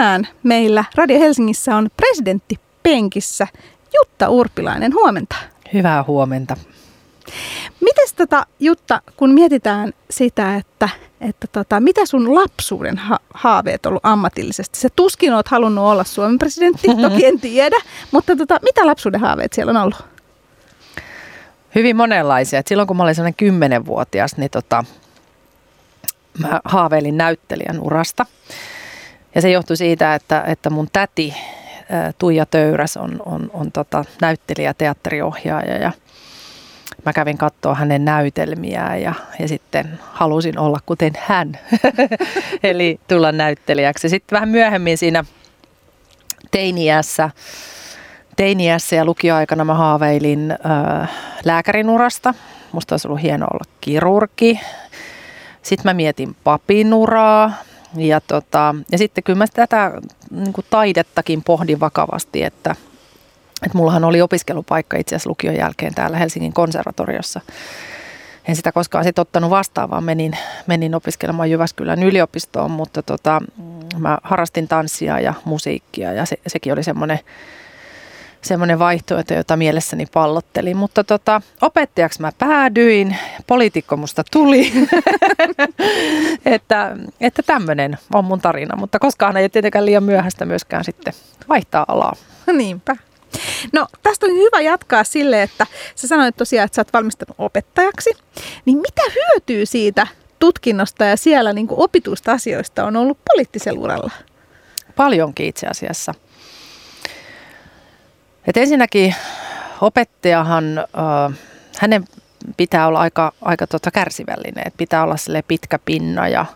tänään meillä Radio Helsingissä on presidentti penkissä Jutta Urpilainen. Huomenta. Hyvää huomenta. Mites tota, Jutta, kun mietitään sitä, että, että tota, mitä sun lapsuuden ha- haaveet ollut ammatillisesti? Se tuskin oot halunnut olla Suomen presidentti, toki en tiedä, mutta tota, mitä lapsuuden haaveet siellä on ollut? Hyvin monenlaisia. Et silloin kun mä olin sellainen kymmenenvuotias, niin tota, mä haaveilin näyttelijän urasta. Ja se johtui siitä, että, että mun täti Tuija Töyräs on, on, on tota, näyttelijä, teatteriohjaaja ja mä kävin katsoa hänen näytelmiään ja, ja sitten halusin olla kuten hän, eli tulla näyttelijäksi. Sitten vähän myöhemmin siinä teiniässä, teiniässä ja lukioaikana mä haaveilin äh, lääkärin urasta. Musta olisi ollut hienoa olla kirurgi. Sitten mä mietin papinuraa. Ja, tota, ja sitten kyllä mä tätä niin taidettakin pohdin vakavasti, että – että mullahan oli opiskelupaikka itse asiassa lukion jälkeen täällä Helsingin konservatoriossa. En sitä koskaan sitten ottanut vastaan, vaan menin, menin opiskelemaan Jyväskylän yliopistoon, mutta tota, mä harrastin tanssia ja musiikkia ja se, sekin oli semmoinen semmoinen vaihtoehto, jota mielessäni pallottelin. Mutta tota, opettajaksi mä päädyin, poliitikko musta tuli, että, että tämmöinen on mun tarina. Mutta koskaan ei tietenkään liian myöhäistä myöskään sitten vaihtaa alaa. Niinpä. No tästä on hyvä jatkaa sille, että sä sanoit tosiaan, että sä oot valmistunut opettajaksi. Niin mitä hyötyy siitä tutkinnosta ja siellä niin opituista asioista on ollut poliittisella uralla? Paljonkin itse asiassa. Et ensinnäkin opettajahan, äh, hänen pitää olla aika, aika tota kärsivällinen, että pitää olla sille pitkä pinna ja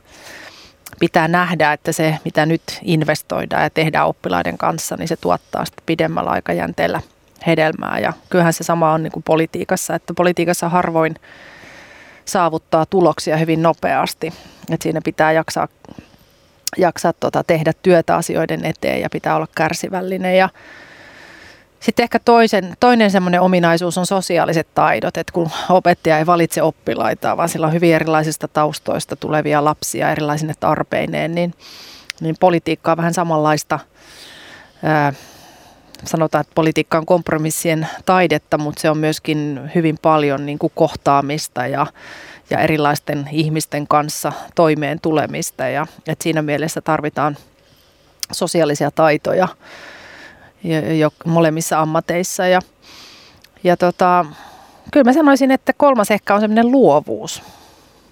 pitää nähdä, että se mitä nyt investoidaan ja tehdään oppilaiden kanssa, niin se tuottaa sitten pidemmällä aikajänteellä hedelmää. Ja kyllähän se sama on niin kuin politiikassa, että politiikassa harvoin saavuttaa tuloksia hyvin nopeasti. Et siinä pitää jaksaa, jaksaa tota, tehdä työtä asioiden eteen ja pitää olla kärsivällinen ja sitten ehkä toisen, toinen semmoinen ominaisuus on sosiaaliset taidot, että kun opettaja ei valitse oppilaita, vaan sillä on hyvin erilaisista taustoista tulevia lapsia erilaisine tarpeineen, niin, niin politiikka on vähän samanlaista. Ää, sanotaan, että politiikka on kompromissien taidetta, mutta se on myöskin hyvin paljon niin kuin kohtaamista ja, ja erilaisten ihmisten kanssa toimeen tulemista. Ja, että siinä mielessä tarvitaan sosiaalisia taitoja jo molemmissa ammateissa. Ja, ja tota, kyllä mä sanoisin, että kolmas ehkä on semmoinen luovuus.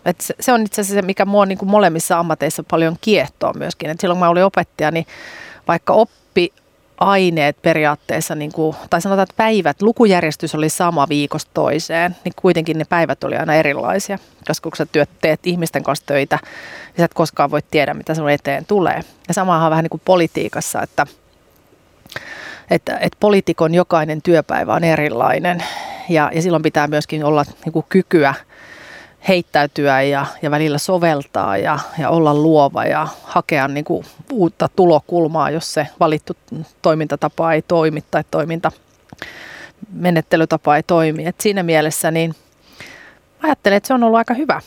Et se, se on itse asiassa se, mikä mua niin kuin molemmissa ammateissa paljon kiehtoo myöskin. Et silloin kun mä olin opettaja, niin vaikka oppi aineet periaatteessa, niin kuin, tai sanotaan, että päivät, lukujärjestys oli sama viikosta toiseen, niin kuitenkin ne päivät oli aina erilaisia. Koska kun sä työt, teet ihmisten kanssa töitä, niin sä et koskaan voi tiedä, mitä sun eteen tulee. Ja samahan on vähän niin kuin politiikassa, että – että, että poliitikon jokainen työpäivä on erilainen ja, ja silloin pitää myöskin olla niin kuin kykyä heittäytyä ja, ja välillä soveltaa ja, ja olla luova ja hakea niin kuin uutta tulokulmaa, jos se valittu toimintatapa ei toimi tai toiminta menettelytapa ei toimi. Et siinä mielessä niin ajattelen, että se on ollut aika hyvä,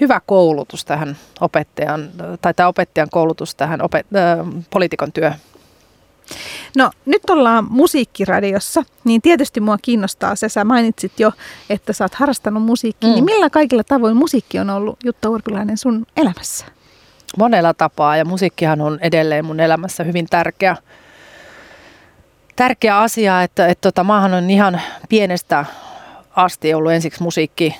hyvä koulutus tähän opettajan, tai tämä opettajan koulutus tähän opet, äh, poliitikon työhön. No nyt ollaan musiikkiradiossa, niin tietysti mua kiinnostaa se, sä mainitsit jo, että sä oot harrastanut musiikkia, niin mm. niin millä kaikilla tavoin musiikki on ollut Jutta Urpilainen sun elämässä? Monella tapaa ja musiikkihan on edelleen mun elämässä hyvin tärkeä, tärkeä asia, että, että tota, maahan on ihan pienestä asti ollut ensiksi musiikki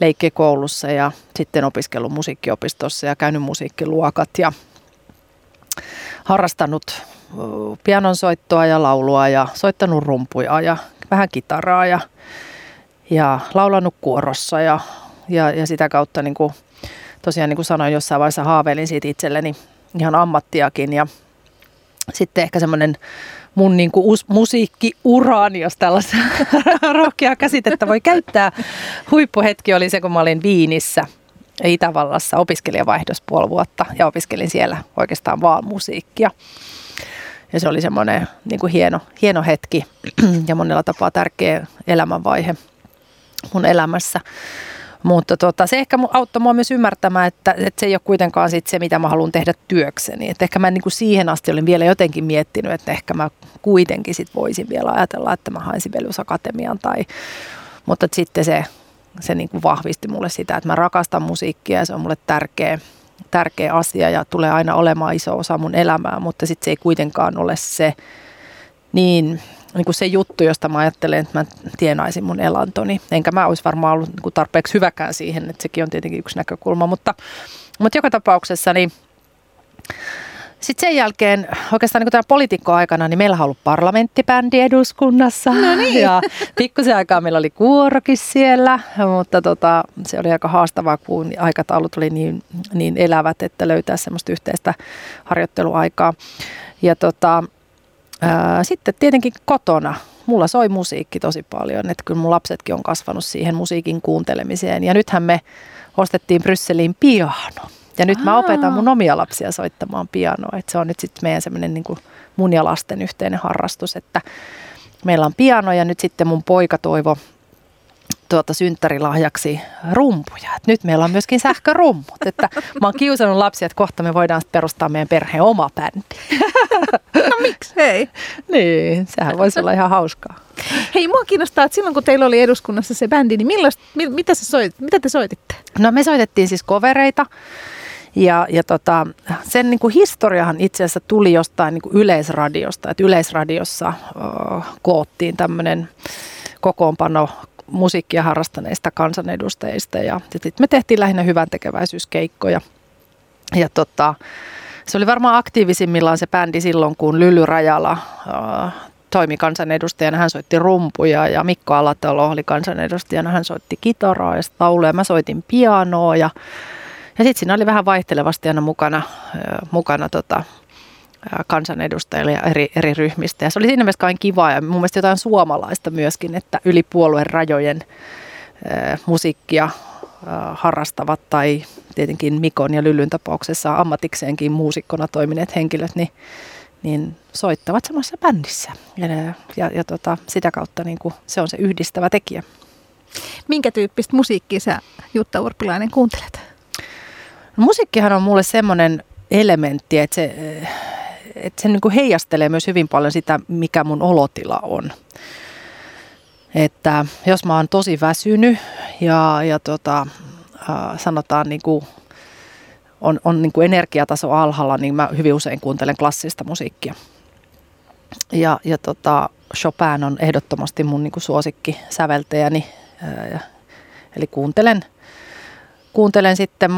leikkikoulussa ja sitten opiskellut musiikkiopistossa ja käynyt musiikkiluokat ja harrastanut pianonsoittoa ja laulua ja soittanut rumpuja ja vähän kitaraa ja, ja laulanut kuorossa ja, ja, ja sitä kautta niin kuin, tosiaan niin kuin sanoin jossain vaiheessa haaveilin siitä itselleni ihan ammattiakin ja sitten ehkä semmoinen mun niin kuin us, musiikkiuraani, jos tällaista rohkeaa käsitettä voi käyttää. Huippuhetki oli se, kun mä olin Viinissä Itävallassa opiskelijavaihdos puoli vuotta ja opiskelin siellä oikeastaan vaan musiikkia. Ja se oli semmoinen niin kuin hieno, hieno hetki ja monella tapaa tärkeä elämänvaihe mun elämässä. Mutta tota, se ehkä auttoi mua myös ymmärtämään, että, että se ei ole kuitenkaan sit se, mitä mä haluan tehdä työkseni. Et ehkä mä niin kuin siihen asti olin vielä jotenkin miettinyt, että ehkä mä kuitenkin sit voisin vielä ajatella, että mä hain Sibelius Akatemian. Tai, mutta sitten se, se niin kuin vahvisti mulle sitä, että mä rakastan musiikkia ja se on mulle tärkeä, tärkeä asia ja tulee aina olemaan iso osa mun elämää, mutta sitten se ei kuitenkaan ole se niin niin kuin se juttu, josta mä ajattelen, että mä tienaisin mun elantoni. Enkä mä olisi varmaan ollut niin kuin tarpeeksi hyväkään siihen, että sekin on tietenkin yksi näkökulma. Mutta, mutta joka tapauksessa niin sitten sen jälkeen, oikeastaan niin tämän poliitikkoaikana, niin meillä on ollut parlamenttibändi eduskunnassa. No niin. Ja pikkusen aikaa meillä oli kuorokin siellä, mutta tota, se oli aika haastavaa, kun aikataulut oli niin, niin elävät, että löytää semmoista yhteistä harjoitteluaikaa. Ja tota, Ää, sitten tietenkin kotona. Mulla soi musiikki tosi paljon, että kyllä mun lapsetkin on kasvanut siihen musiikin kuuntelemiseen. Ja nythän me ostettiin Brysseliin piano. Ja nyt mä opetan mun omia lapsia soittamaan pianoa. Että se on nyt sitten meidän semmoinen niin mun ja lasten yhteinen harrastus, että meillä on piano ja nyt sitten mun poika toivo tuota synttärilahjaksi rumpuja. Et nyt meillä on myöskin sähkörummut. Että mä oon kiusannut lapsia, että kohta me voidaan perustaa meidän perheen oma bändi. No miksi hei? niin, sehän voisi olla ihan hauskaa. Hei, mua kiinnostaa, että silloin kun teillä oli eduskunnassa se bändi, niin millaista, mitä, se soit, mitä te soititte? No me soitettiin siis kovereita. Ja, ja tota, sen niin kuin historiahan itse asiassa tuli jostain niin kuin yleisradiosta, että yleisradiossa uh, koottiin tämmöinen kokoonpano musiikkia harrastaneista kansanedustajista ja sitten me tehtiin lähinnä hyvän tekeväisyyskeikkoja. Ja tota, se oli varmaan aktiivisimmillaan se bändi silloin, kun Lyly Rajala äh, toimi kansanedustajana. Hän soitti rumpuja ja Mikko Alatalo oli kansanedustajana. Hän soitti kitaraa ja lauluja. Mä soitin pianoa ja, ja sitten siinä oli vähän vaihtelevasti aina mukana, äh, mukana tota, kansanedustajille ja eri, eri ryhmistä. Ja se oli siinä mielessä kaiken kiva ja mun mielestä jotain suomalaista myöskin, että yli puolueen rajojen ää, musiikkia ää, harrastavat tai tietenkin Mikon ja Lylyn tapauksessa ammatikseenkin muusikkona toimineet henkilöt, niin, niin soittavat samassa bändissä. Ja, ja, ja tota, sitä kautta niin kuin se on se yhdistävä tekijä. Minkä tyyppistä musiikkia sä Jutta Urpilainen kuuntelet? Musiikkihan on mulle semmoinen elementti, että se että se niin kuin heijastelee myös hyvin paljon sitä, mikä mun olotila on. Että jos mä oon tosi väsynyt ja, ja tota, sanotaan niin kuin on, on niin kuin energiataso alhaalla, niin mä hyvin usein kuuntelen klassista musiikkia. Ja, ja tota, Chopin on ehdottomasti mun niin kuin suosikki säveltäjäni. Eli kuuntelen – kuuntelen sitten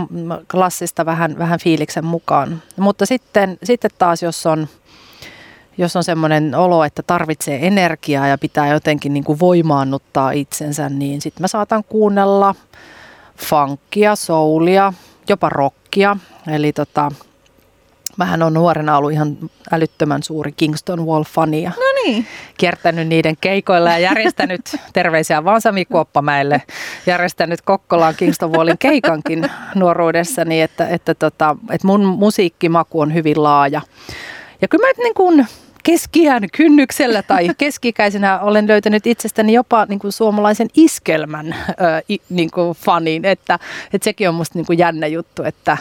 klassista vähän, vähän fiiliksen mukaan. Mutta sitten, sitten taas, jos on, jos on semmoinen olo, että tarvitsee energiaa ja pitää jotenkin niin kuin voimaannuttaa itsensä, niin sitten mä saatan kuunnella funkia, soulia, jopa rockia. Eli tota, Mähän on nuorena ollut ihan älyttömän suuri Kingston Wall-fani ja no niin. kiertänyt niiden keikoilla ja järjestänyt terveisiä vaan Sami Kuoppamäelle, järjestänyt Kokkolaan Kingston Wallin keikankin nuoruudessani, että, että, tota, että mun musiikkimaku on hyvin laaja. Ja kyllä mä niin kuin keskiään kynnyksellä tai keskikäisenä olen löytänyt itsestäni jopa niin kuin suomalaisen iskelmän niin kuin fanin, että, että sekin on musta niin kuin jännä juttu, että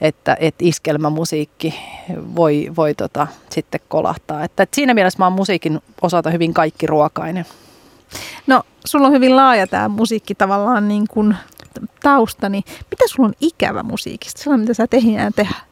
että, että iskelmämusiikki voi, voi tota, sitten kolahtaa. Että, että siinä mielessä mä oon musiikin osalta hyvin kaikki ruokainen. No, sulla on hyvin laaja tämä musiikki tavallaan niin kuin tausta, niin mitä sulla on ikävä musiikista? Sellainen, mitä sä tehdään tehdä?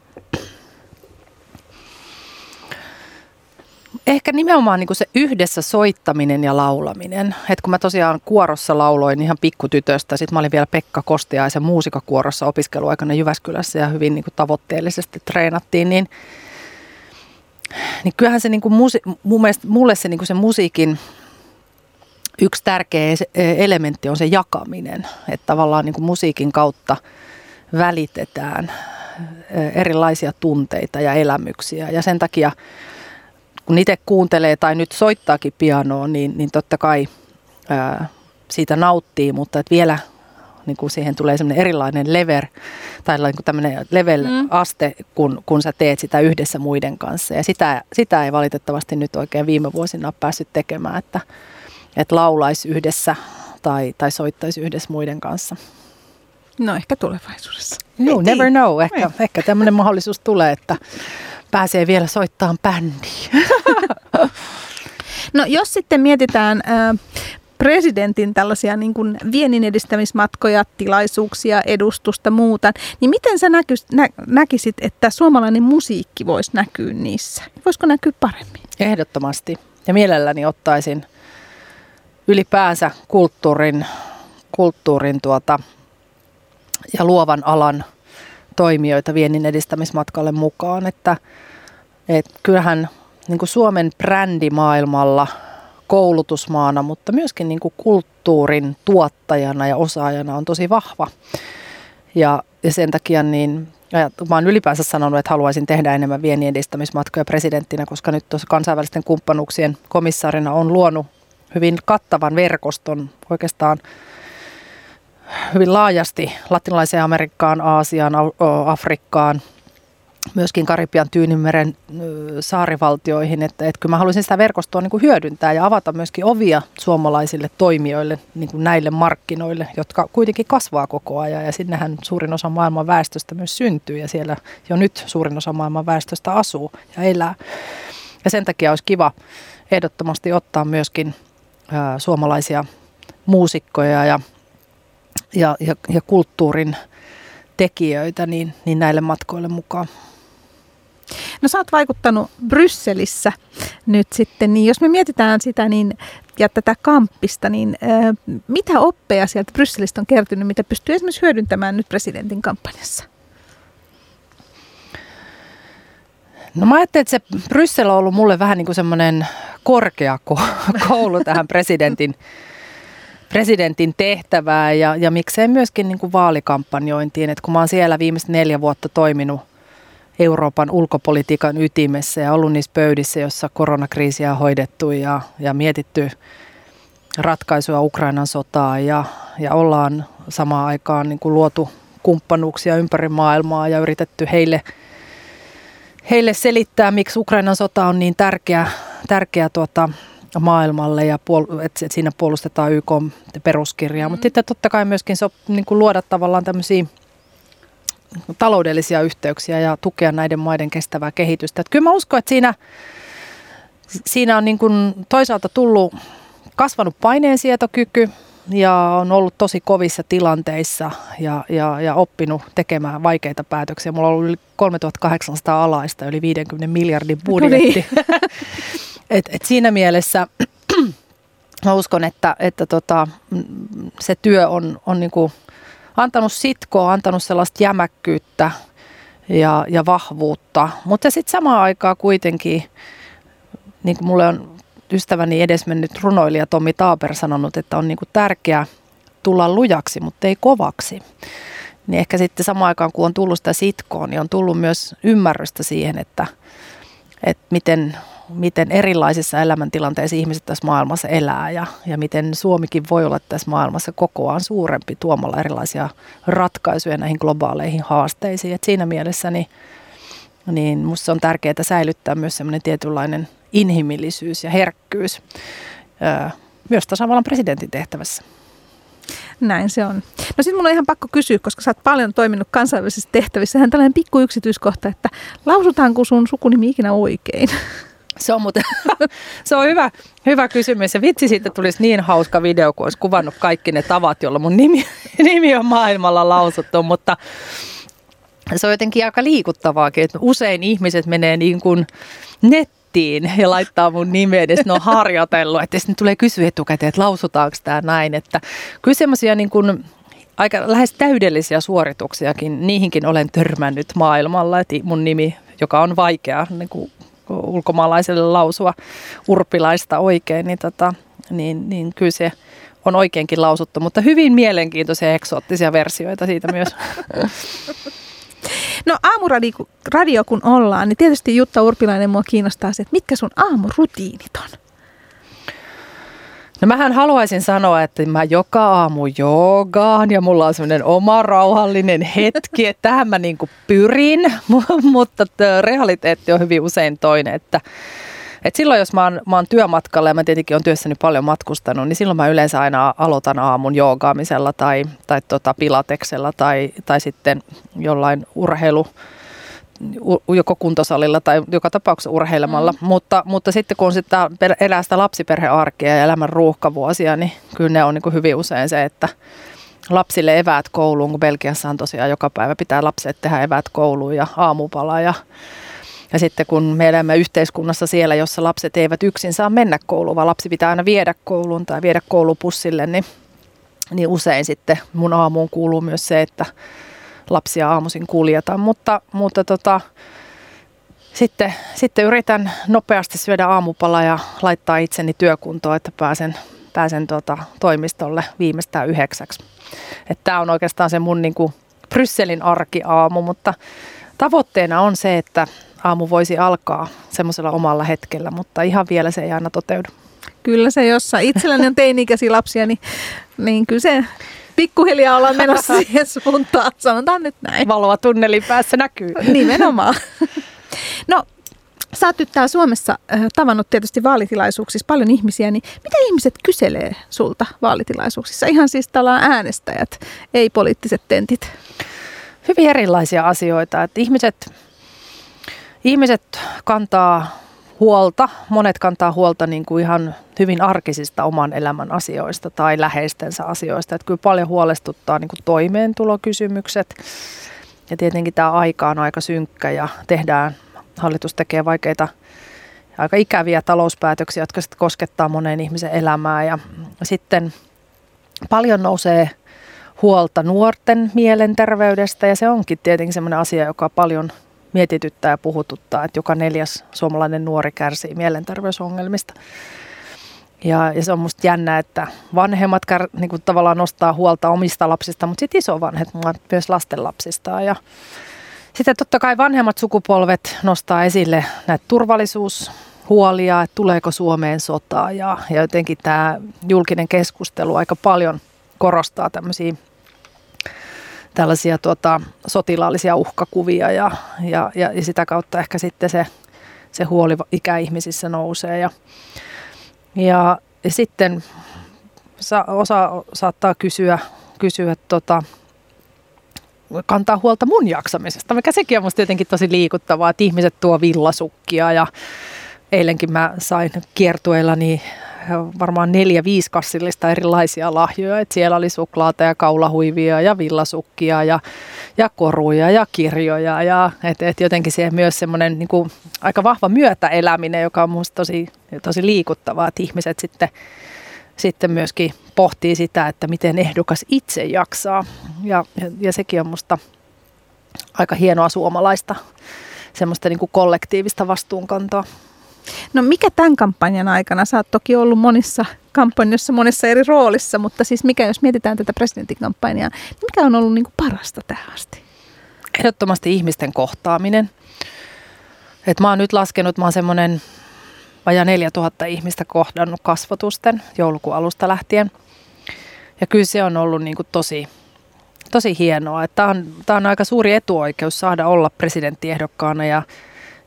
Ehkä nimenomaan niin kuin se yhdessä soittaminen ja laulaminen. Et kun mä tosiaan kuorossa lauloin ihan pikkutytöstä, sitten mä olin vielä Pekka Kostiaisen muusikakuorossa opiskeluaikana Jyväskylässä ja hyvin niin kuin tavoitteellisesti treenattiin, niin, niin kyllähän se niin kuin musi, mun mielestä, mulle se, niin kuin se musiikin yksi tärkeä elementti on se jakaminen, että tavallaan niin kuin musiikin kautta välitetään erilaisia tunteita ja elämyksiä ja sen takia – kun itse kuuntelee tai nyt soittaakin pianoa, niin, niin totta kai ää, siitä nauttii, mutta että vielä niin kuin siihen tulee semmoinen erilainen lever tai niin kuin tämmöinen level-aste, mm. kun, kun sä teet sitä yhdessä muiden kanssa. Ja sitä, sitä ei valitettavasti nyt oikein viime vuosina ole päässyt tekemään, että, että laulaisi yhdessä tai, tai soittaisi yhdessä muiden kanssa. No ehkä tulevaisuudessa. No, never know. Ehkä, ehkä tämmöinen mahdollisuus tulee, että pääsee vielä soittamaan bändiin. No jos sitten mietitään äh, presidentin tällaisia niin kuin viennin edistämismatkoja, tilaisuuksia, edustusta, muuta, niin miten sä näkys, nä, näkisit, että suomalainen musiikki voisi näkyä niissä? Voisiko näkyä paremmin? Ehdottomasti. Ja mielelläni ottaisin ylipäänsä kulttuurin, kulttuurin tuota, ja luovan alan toimijoita viennin edistämismatkalle mukaan. Että, et kyllähän niin kuin Suomen brändi maailmalla koulutusmaana, mutta myöskin niin kuin kulttuurin tuottajana ja osaajana on tosi vahva. Ja, ja sen takia niin, ja mä oon ylipäänsä sanonut, että haluaisin tehdä enemmän viennin edistämismatkoja presidenttinä, koska nyt tuossa kansainvälisten kumppanuuksien komissaarina on luonut hyvin kattavan verkoston oikeastaan hyvin laajasti latinalaiseen Amerikkaan, Aasiaan, Afrikkaan, myöskin Karibian Tyynimeren saarivaltioihin, että, että kyllä mä haluaisin sitä verkostoa niin kuin hyödyntää ja avata myöskin ovia suomalaisille toimijoille niin kuin näille markkinoille, jotka kuitenkin kasvaa koko ajan ja sinnehän suurin osa maailman väestöstä myös syntyy ja siellä jo nyt suurin osa maailman väestöstä asuu ja elää. Ja sen takia olisi kiva ehdottomasti ottaa myöskin ää, suomalaisia muusikkoja ja, ja, ja, ja kulttuurin tekijöitä niin, niin näille matkoille mukaan. No sä oot vaikuttanut Brysselissä nyt sitten, niin jos me mietitään sitä niin, ja tätä kamppista, niin äh, mitä oppeja sieltä Brysselistä on kertynyt, mitä pystyy esimerkiksi hyödyntämään nyt presidentin kampanjassa? No mä ajattelin, että se Bryssel on ollut mulle vähän niin kuin semmoinen korkeakoulu tähän presidentin, presidentin tehtävään ja, ja miksei myöskin niin kuin vaalikampanjointiin. että kun mä oon siellä viimeiset neljä vuotta toiminut Euroopan ulkopolitiikan ytimessä ja ollut niissä pöydissä, jossa koronakriisiä on hoidettu ja, ja mietitty ratkaisua Ukrainan sotaan ja, ja ollaan samaan aikaan niin kuin luotu kumppanuuksia ympäri maailmaa ja yritetty heille, heille selittää, miksi Ukrainan sota on niin tärkeä, tärkeä tuota, maailmalle ja puol- että siinä puolustetaan YK peruskirjaa, mm. mutta sitten totta kai myöskin so, niin kuin luoda tavallaan tämmöisiä taloudellisia yhteyksiä ja tukea näiden maiden kestävää kehitystä. Että kyllä mä uskon, että siinä, siinä on niin kuin toisaalta tullut kasvanut paineensietokyky ja on ollut tosi kovissa tilanteissa ja, ja, ja oppinut tekemään vaikeita päätöksiä. Mulla on ollut yli 3800 alaista, yli 50 miljardin budjetti. No niin. et, et siinä mielessä mä uskon, että, että tota, se työ on, on niin kuin antanut sitkoa, antanut sellaista jämäkkyyttä ja, ja vahvuutta. Mutta sitten samaan aikaan kuitenkin, niin kuin mulle on ystäväni edesmennyt runoilija Tommi Taaper sanonut, että on niin kuin tärkeää tulla lujaksi, mutta ei kovaksi. Niin ehkä sitten samaan aikaan, kun on tullut sitä sitkoa, niin on tullut myös ymmärrystä siihen, että, että miten miten erilaisissa elämäntilanteissa ihmiset tässä maailmassa elää ja, ja miten Suomikin voi olla tässä maailmassa kokoaan suurempi tuomalla erilaisia ratkaisuja näihin globaaleihin haasteisiin. Et siinä mielessä niin, niin on tärkeää säilyttää myös semmoinen tietynlainen inhimillisyys ja herkkyys öö, myös tasavallan presidentin tehtävässä. Näin se on. No sitten mun on ihan pakko kysyä, koska sä oot paljon toiminut kansainvälisissä tehtävissä. Hän tällainen pikku yksityiskohta, että lausutaanko sun sukunimi ikinä oikein? Se on, muuten, se on hyvä, hyvä kysymys. Ja vitsi siitä tulisi niin hauska video, kun olisi kuvannut kaikki ne tavat, joilla mun nimi, nimi on maailmalla lausuttu. Mutta se on jotenkin aika liikuttavaakin, että usein ihmiset menee niin kuin nettiin ja laittaa mun nimeä, edes ne on harjoitellut. Että sitten tulee kysyä etukäteen, että lausutaanko tämä näin. Että kyllä semmoisia niin kuin aika lähes täydellisiä suorituksiakin, niihinkin olen törmännyt maailmalla. Että mun nimi, joka on vaikea niin kuin ulkomaalaiselle lausua urpilaista oikein, niin, tota, niin, niin kyllä se on oikeinkin lausuttu, mutta hyvin mielenkiintoisia eksoottisia versioita siitä myös. No aamuradio kun ollaan, niin tietysti Jutta Urpilainen mua kiinnostaa se, että mitkä sun aamurutiinit on? No mähän haluaisin sanoa, että mä joka aamu joogaan ja mulla on semmoinen oma rauhallinen hetki, että tähän mä niin pyrin, mutta realiteetti on hyvin usein toinen, että Et silloin, jos mä oon, mä oon työmatkalla ja mä tietenkin on työssäni paljon matkustanut, niin silloin mä yleensä aina aloitan aamun joogaamisella tai, tai tota pilateksella tai, tai sitten jollain urheilu, joko kuntosalilla tai joka tapauksessa urheilemalla. Mm. Mutta, mutta sitten kun sitten elää sitä lapsiperhearkea ja elämän ruuhkavuosia, niin kyllä ne on niin kuin hyvin usein se, että lapsille eväät kouluun, kun Belgiassa on tosiaan joka päivä pitää lapset tehdä eväät kouluun ja aamupala ja ja sitten kun me elämme yhteiskunnassa siellä, jossa lapset eivät yksin saa mennä kouluun, vaan lapsi pitää aina viedä kouluun tai viedä koulupussille, niin, niin usein sitten mun aamuun kuuluu myös se, että lapsia aamuisin kuljetaan. Mutta, mutta tota, sitten, sitten yritän nopeasti syödä aamupala ja laittaa itseni työkuntoon, että pääsen, pääsen tota, toimistolle viimeistään yhdeksäksi. Tämä on oikeastaan se mun niin kuin, Brysselin arkiaamu, mutta tavoitteena on se, että aamu voisi alkaa semmoisella omalla hetkellä, mutta ihan vielä se ei aina toteudu. Kyllä se, jossa itselläni on teini-ikäisiä lapsia, niin, niin kyllä se pikkuhiljaa ollaan menossa siihen suuntaan, sanotaan nyt näin. Valoa tunnelin päässä näkyy. Nimenomaan. No, sä oot nyt täällä Suomessa äh, tavannut tietysti vaalitilaisuuksissa paljon ihmisiä, niin mitä ihmiset kyselee sulta vaalitilaisuuksissa? Ihan siis tällä äänestäjät, ei poliittiset tentit. Hyvin erilaisia asioita. Että ihmiset Ihmiset kantaa huolta, monet kantaa huolta niin kuin ihan hyvin arkisista oman elämän asioista tai läheistensä asioista. Että kyllä paljon huolestuttaa niin kuin toimeentulokysymykset. Ja tietenkin tämä aika on aika synkkä ja tehdään, hallitus tekee vaikeita aika ikäviä talouspäätöksiä, jotka sitten koskettaa monen ihmisen elämää. Ja sitten paljon nousee huolta nuorten mielenterveydestä ja se onkin tietenkin sellainen asia, joka paljon mietityttää ja puhututtaa, että joka neljäs suomalainen nuori kärsii mielenterveysongelmista. Ja, ja se on musta jännä, että vanhemmat kär, niin kuin tavallaan nostaa huolta omista lapsista, mutta sitten isovanhemmat myös lastenlapsista. Ja sitten totta kai vanhemmat sukupolvet nostaa esille näitä turvallisuushuolia, että tuleeko Suomeen sotaa ja, ja jotenkin tämä julkinen keskustelu aika paljon korostaa tämmöisiä tällaisia tuota, sotilaallisia uhkakuvia ja, ja, ja, sitä kautta ehkä sitten se, se huoli ikäihmisissä nousee. Ja, ja, ja sitten sa, osa saattaa kysyä, kysyä tota, kantaa huolta mun jaksamisesta, mikä sekin on musta jotenkin tosi liikuttavaa, että ihmiset tuo villasukkia ja eilenkin mä sain kiertueellani varmaan neljä, viisi kassillista erilaisia lahjoja. Et siellä oli suklaata ja kaulahuivia ja villasukkia ja, ja koruja ja kirjoja. Ja, et, et jotenkin se myös semmoinen niin aika vahva myötäeläminen, joka on minusta tosi, tosi liikuttavaa, että ihmiset sitten, sitten myöskin pohtii sitä, että miten ehdokas itse jaksaa. Ja, ja, ja sekin on minusta aika hienoa suomalaista semmoista niin kuin kollektiivista vastuunkantoa. No mikä tämän kampanjan aikana, sä oot toki ollut monissa kampanjoissa monessa eri roolissa, mutta siis mikä, jos mietitään tätä presidentinkampanjaa, niin mikä on ollut niin kuin parasta tähän asti? Ehdottomasti ihmisten kohtaaminen. Et mä oon nyt laskenut, mä oon semmoinen vajaa 4000 ihmistä kohdannut kasvotusten joulukuun alusta lähtien. Ja kyllä se on ollut niin kuin tosi, tosi hienoa. Tämä on, on aika suuri etuoikeus saada olla presidenttiehdokkaana ja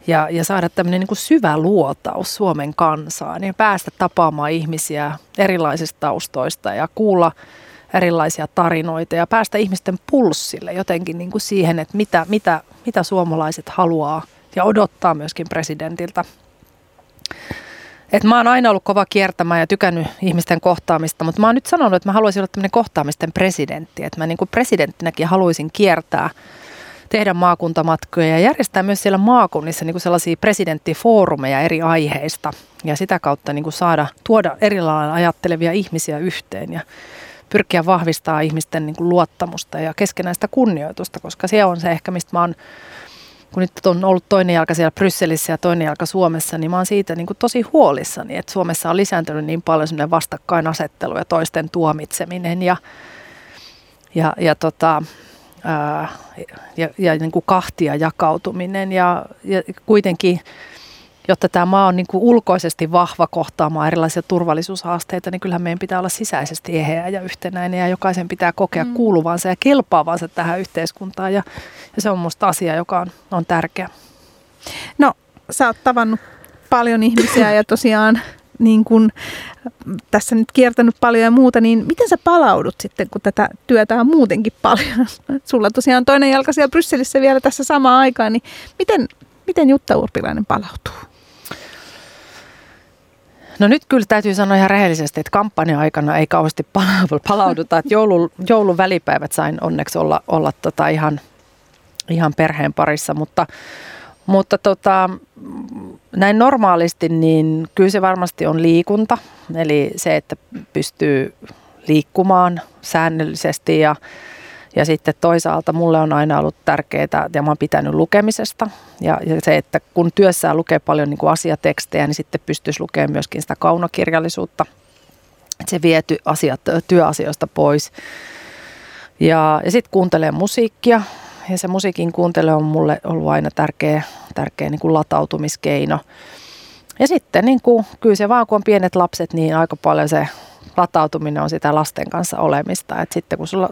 ja, ja saada tämmöinen niin kuin syvä luotaus Suomen kansaan ja päästä tapaamaan ihmisiä erilaisista taustoista ja kuulla erilaisia tarinoita ja päästä ihmisten pulssille jotenkin niin kuin siihen, että mitä, mitä, mitä suomalaiset haluaa ja odottaa myöskin presidentiltä. Et mä oon aina ollut kova kiertämään ja tykännyt ihmisten kohtaamista, mutta mä oon nyt sanonut, että mä haluaisin olla tämmöinen kohtaamisten presidentti. Että mä niin kuin presidenttinäkin haluaisin kiertää tehdä maakuntamatkoja ja järjestää myös siellä maakunnissa niin kuin sellaisia presidenttifoorumeja eri aiheista ja sitä kautta niin kuin saada tuoda erilailla ajattelevia ihmisiä yhteen ja pyrkiä vahvistaa ihmisten niin kuin luottamusta ja keskenäistä kunnioitusta, koska se on se ehkä, mistä mä oon kun nyt on ollut toinen jalka siellä Brysselissä ja toinen jalka Suomessa, niin mä oon siitä niin kuin tosi huolissani, että Suomessa on lisääntynyt niin paljon semmoinen vastakkainasettelu ja toisten tuomitseminen ja, ja, ja tota, ää, ja, ja niin kuin kahtia jakautuminen ja, ja kuitenkin jotta tämä maa on niin kuin ulkoisesti vahva kohtaamaan erilaisia turvallisuushaasteita, niin kyllähän meidän pitää olla sisäisesti eheä ja yhtenäinen ja jokaisen pitää kokea mm. kuuluvansa ja kelpaavansa tähän yhteiskuntaan ja, ja se on minusta asia, joka on, on tärkeä. No, sä oot tavannut paljon ihmisiä ja tosiaan niin kun, tässä nyt kiertänyt paljon ja muuta, niin miten sä palaudut sitten, kun tätä työtä on muutenkin paljon? Sulla tosiaan toinen jalka siellä Brysselissä vielä tässä samaan aikaan, niin miten, miten Jutta Urpilainen palautuu? No nyt kyllä täytyy sanoa ihan rehellisesti, että kampanja-aikana ei kauheasti palauduta. Että joulun, joulun välipäivät sain onneksi olla, olla tota ihan, ihan perheen parissa, mutta, mutta tota, näin normaalisti niin kyllä se varmasti on liikunta. Eli se, että pystyy liikkumaan säännöllisesti ja ja sitten toisaalta mulle on aina ollut tärkeää, ja mä oon pitänyt lukemisesta. Ja, ja se, että kun työssään lukee paljon niin kuin asiatekstejä, niin sitten pystyisi lukemaan myöskin sitä kaunokirjallisuutta. Että se vie ty- asiat, työasioista pois. Ja, ja sitten kuuntelee musiikkia. Ja se musiikin kuuntelu on mulle ollut aina tärkeä, tärkeä niin kuin latautumiskeino. Ja sitten niin kuin, kyllä se vaan kun on pienet lapset, niin aika paljon se latautuminen on sitä lasten kanssa olemista. Et sitten kun sulla,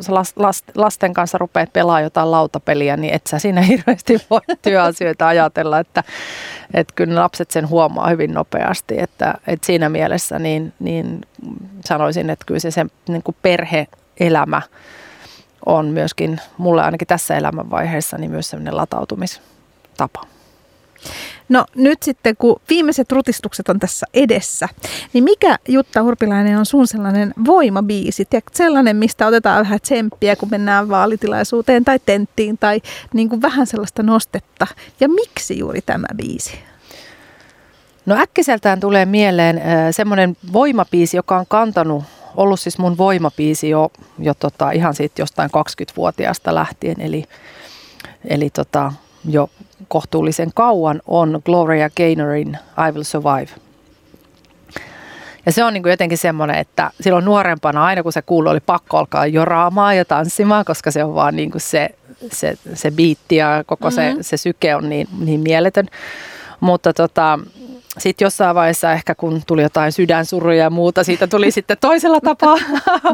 lasten kanssa rupeat pelaamaan jotain lautapeliä, niin et sä siinä hirveästi voi työasioita ajatella, että, että kyllä lapset sen huomaa hyvin nopeasti. Että, että siinä mielessä niin, niin sanoisin, että kyllä se, se niin kuin perhe-elämä on myöskin mulle ainakin tässä elämänvaiheessa niin myös sellainen latautumistapa. No nyt sitten, kun viimeiset rutistukset on tässä edessä, niin mikä Jutta Urpilainen on sun sellainen voimabiisi? Tiedätkö, sellainen, mistä otetaan vähän tsemppiä, kun mennään vaalitilaisuuteen tai tenttiin tai niin kuin vähän sellaista nostetta. Ja miksi juuri tämä biisi? No äkkiseltään tulee mieleen äh, semmoinen voimapiisi, joka on kantanut, ollut siis mun voimapiisi jo, jo tota, ihan siitä jostain 20-vuotiaasta lähtien, eli, eli tota, jo kohtuullisen kauan on Gloria Gaynorin I Will Survive. Ja se on niin kuin jotenkin semmoinen, että silloin nuorempana aina kun se kuului, oli pakko alkaa joraamaan ja tanssimaan, koska se on vaan niin kuin se, se, se biitti ja koko mm-hmm. se, se syke on niin, niin mieletön. Mutta tota, sitten jossain vaiheessa ehkä kun tuli jotain sydänsuruja ja muuta, siitä tuli sitten toisella tapaa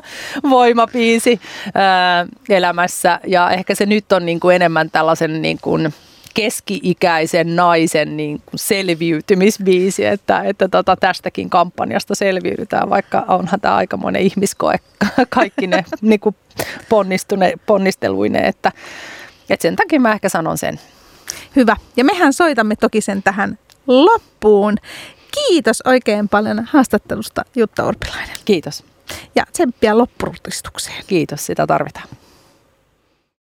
voimapiisi ää, elämässä. Ja ehkä se nyt on niin kuin enemmän tällaisen niin kuin, keski-ikäisen naisen niin kuin selviytymisbiisi, että, että tota, tästäkin kampanjasta selviydytään, vaikka onhan tämä aikamoinen ihmiskoe kaikki ne niin kuin ponnistune, ponnisteluine, että, että sen takia mä ehkä sanon sen. Hyvä. Ja mehän soitamme toki sen tähän loppuun. Kiitos oikein paljon haastattelusta Jutta Orpilainen. Kiitos. Ja tsemppiä loppurutistukseen. Kiitos, sitä tarvitaan.